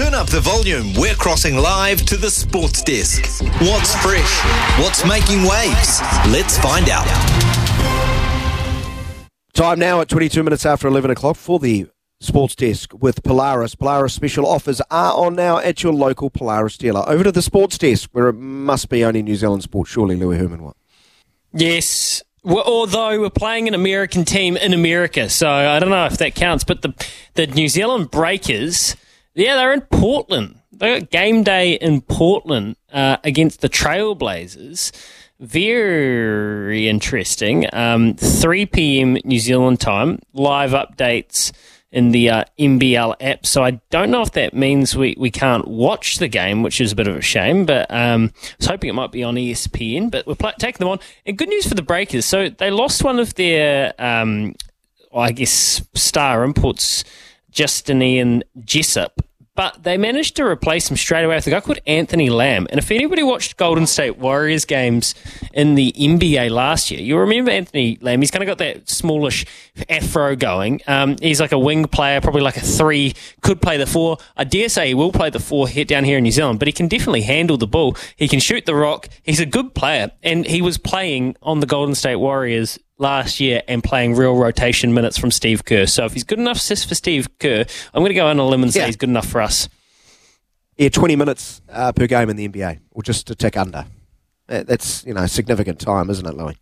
Turn up the volume. We're crossing live to the sports desk. What's fresh? What's making waves? Let's find out. Time now at 22 minutes after 11 o'clock for the sports desk with Polaris. Polaris special offers are on now at your local Polaris dealer. Over to the sports desk where it must be only New Zealand sport, surely, Louis Herman. What? Yes. Well, although we're playing an American team in America, so I don't know if that counts. But the the New Zealand Breakers yeah, they're in Portland. They got game day in Portland uh, against the Trailblazers. Very interesting. Um, 3 p.m. New Zealand time. Live updates in the uh, app. So I don't know if that means we, we can't watch the game, which is a bit of a shame. But um, I was hoping it might be on ESPN. But we're pl- taking them on. And good news for the Breakers. So they lost one of their, um, I guess, star inputs Justinian Jessup. But they managed to replace him straight away with a guy called Anthony Lamb. And if anybody watched Golden State Warriors games in the NBA last year, you'll remember Anthony Lamb. He's kind of got that smallish afro going. Um, he's like a wing player, probably like a three, could play the four. I dare say he will play the four hit down here in New Zealand, but he can definitely handle the ball. He can shoot the rock. He's a good player. And he was playing on the Golden State Warriors last year and playing real rotation minutes from Steve Kerr. So if he's good enough for Steve Kerr, I'm going to go on a limb and say yeah. he's good enough for us. Yeah, 20 minutes uh, per game in the NBA, or just to tick under. That's you know significant time, isn't it, Louis?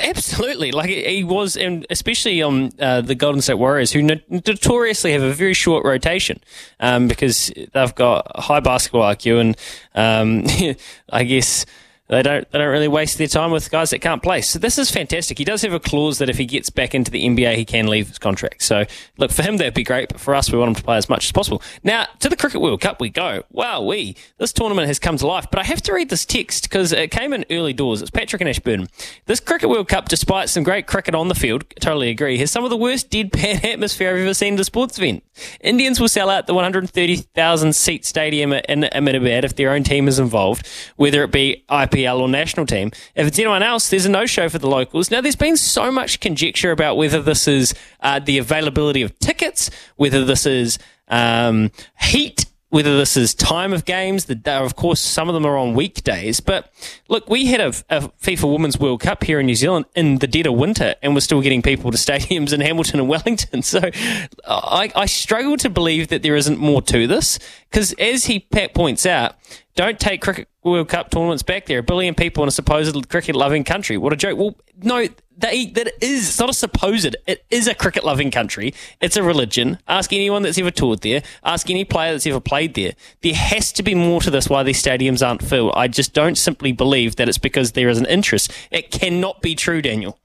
Absolutely, like he was, and especially on uh, the Golden State Warriors, who notoriously have a very short rotation um, because they've got high basketball IQ, and um, I guess they don't they don't really waste their time with guys that can't play. So this is fantastic. He does have a clause that if he gets back into the NBA, he can leave his contract. So look for him that'd be great, but for us, we want him to play as much as possible. Now to the Cricket World Cup we go. Wow, we this tournament has come to life. But I have to read this text because it came in early doors. It's Patrick and Ashburn. This Cricket World Cup, despite some great cricket on the field, totally agree, has some of the worst deadpan atmosphere I've ever seen at a sports event. Indians will sell out the 130,000 seat stadium in Ahmedabad if their own team is involved, whether it be IP IPL or national team. If it's anyone else, there's a no show for the locals. Now, there's been so much conjecture about whether this is uh, the availability of tickets, whether this is um, heat whether this is time of games, the of course some of them are on weekdays. But look, we had a, a, FIFA Women's World Cup here in New Zealand in the dead of winter, and we're still getting people to stadiums in Hamilton and Wellington. So I, I struggle to believe that there isn't more to this because, as he Pat points out, don't take cricket World Cup tournaments back there. A billion people in a supposed cricket loving country. What a joke. Well, no, they, that is, it's not a supposed, it is a cricket loving country. It's a religion. Ask anyone that's ever toured there. Ask any player that's ever played there. There has to be more to this why these stadiums aren't filled. I just don't simply believe that it's because there is an interest. It cannot be true, Daniel.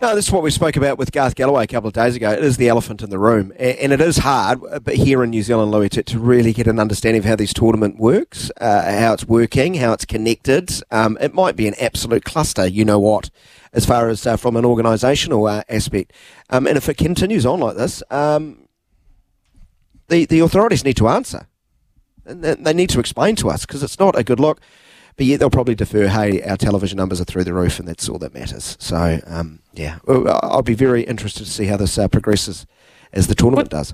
No, this is what we spoke about with Garth Galloway a couple of days ago. It is the elephant in the room, and it is hard. But here in New Zealand, Louis, to, to really get an understanding of how this tournament works, uh, how it's working, how it's connected. Um, it might be an absolute cluster. You know what? As far as uh, from an organisational uh, aspect, um, and if it continues on like this, um, the the authorities need to answer, and they need to explain to us because it's not a good look but yet they'll probably defer, hey, our television numbers are through the roof and that's all that matters. So, um, yeah, I'll be very interested to see how this uh, progresses as the tournament does.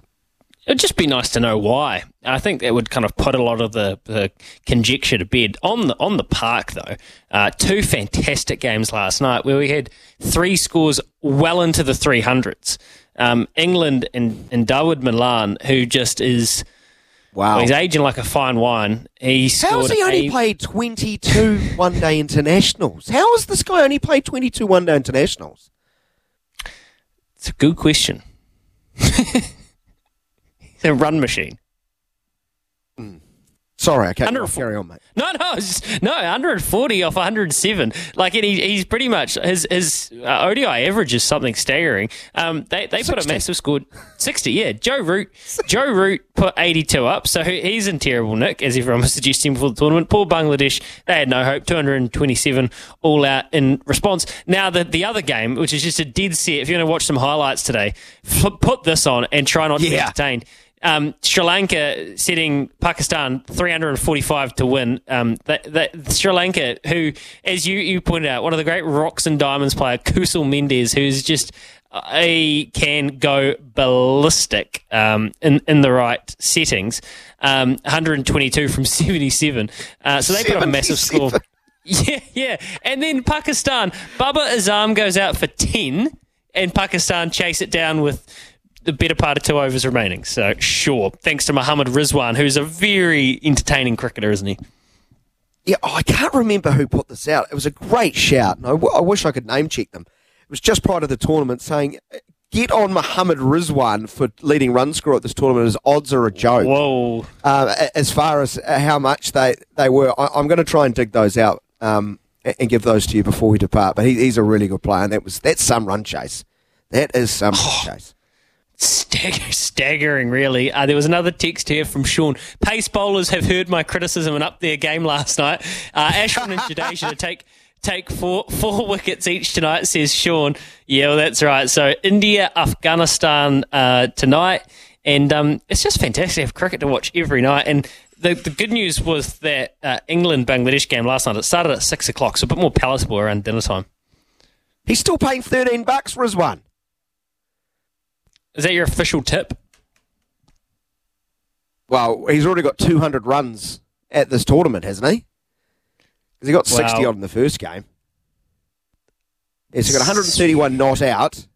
It'd just be nice to know why. I think that would kind of put a lot of the, the conjecture to bed. On the on the park, though, uh, two fantastic games last night where we had three scores well into the 300s. Um, England and, and Dawid Malan, who just is Wow. Well, he's aging like a fine wine. He How has he only a... played 22 one day internationals? How has this guy only played 22 one day internationals? It's a good question. he's a run machine. Sorry, I can't Under- carry on, mate. No, no, just, no, 140 off 107. Like, and he, he's pretty much his his uh, ODI average is something staggering. Um, they they put a massive score, 60. Yeah, Joe Root, Joe Root put 82 up, so he's in terrible nick, as everyone was suggesting before the tournament. Poor Bangladesh, they had no hope. 227 all out in response. Now the the other game, which is just a dead set. If you're going to watch some highlights today, put this on and try not to be entertained um, Sri Lanka setting Pakistan 345 to win. Um, that, that Sri Lanka, who, as you, you pointed out, one of the great rocks and diamonds player, Kusal Mendis, who's just a can go ballistic um, in in the right settings. Um, 122 from 77. Uh, so they put up a massive score. Yeah, yeah. And then Pakistan, Babar Azam goes out for 10, and Pakistan chase it down with the better part of two overs remaining. So, sure. Thanks to Muhammad Rizwan, who's a very entertaining cricketer, isn't he? Yeah, oh, I can't remember who put this out. It was a great shout, and I, w- I wish I could name check them. It was just prior to the tournament saying, "Get on Muhammad Rizwan for leading run scorer at this tournament. His odds are a joke." Whoa. uh, as far as uh, how much they, they were. I, I'm going to try and dig those out um, and give those to you before we depart. But he, he's a really good player, and that was that's some run chase. That is some run chase. Stagger, staggering, really. Uh, there was another text here from Sean. Pace bowlers have heard my criticism and up their game last night. Uh, Ashwin and Jadeja to take take four four wickets each tonight, says Sean. Yeah, well, that's right. So India, Afghanistan uh, tonight, and um, it's just fantastic to have cricket to watch every night. And the the good news was that uh, England Bangladesh game last night it started at six o'clock, so a bit more palatable around dinner time. He's still paying 13 bucks for his one. Is that your official tip? Well, he's already got 200 runs at this tournament, hasn't he? Because he got 60 Wow. odd in the first game. Yes, he got 131 not out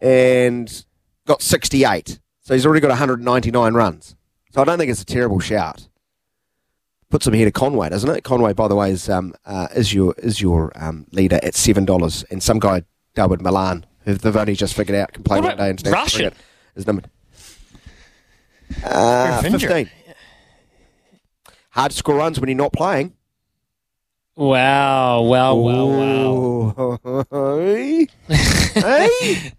and got 68. So he's already got 199 runs. So I don't think it's a terrible shout. Puts him ahead of Conway, doesn't it? Conway, by the way, is um, uh, is your is your um, leader at seven dollars, and some guy Dawid Malan, they've only just figured out can play What one about day international Russian? cricket, is number uh, fifteen. Hard to score runs when you're not playing. Wow! Wow! Wow! Wow! wow. hey?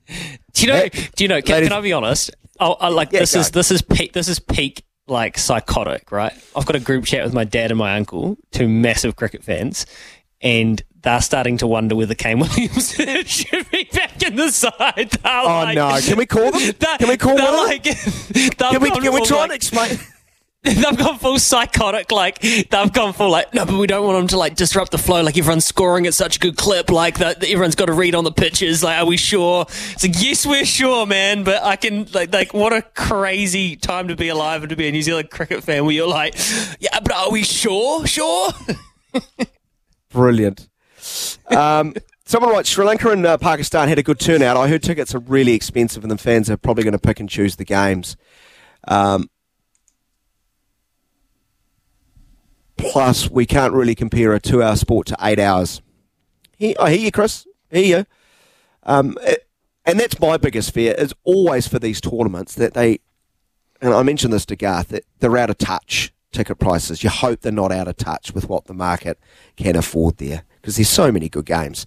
Do you know? Hey, do you know? Can, can I be honest? Oh, I, like Yeah, this go. is this is peak. This is peak like psychotic, right? I've got a group chat with my dad and my uncle, two massive cricket fans, and they're starting to wonder whether Kane Williamson should be back in the side. They're Oh like- no! Can we call them? Can we call they're one? of them? like, Can we can we try and explain? They've gone full psychotic, like they've gone full like no, but we don't want them to like disrupt the flow. Like everyone's scoring at such a good clip, like that everyone's got to read on the pitches. Like, are we sure? It's like yes, we're sure, man. But I can like like what a crazy time to be alive and to be a New Zealand cricket fan. Where you're like, yeah, but are we sure? Sure. Brilliant. Um, someone writes Sri Lanka and uh, Pakistan had a good turnout. I heard tickets are really expensive, and the fans are probably going to pick and choose the games. Um, plus, we can't really compare a two-hour sport to eight hours. He- I hear you, Chris. I hear you. Um, it- and that's my biggest fear is always for these tournaments that they, and I mentioned this to Garth, that they're out of touch ticket prices. You hope they're not out of touch with what the market can afford there because there's so many good games.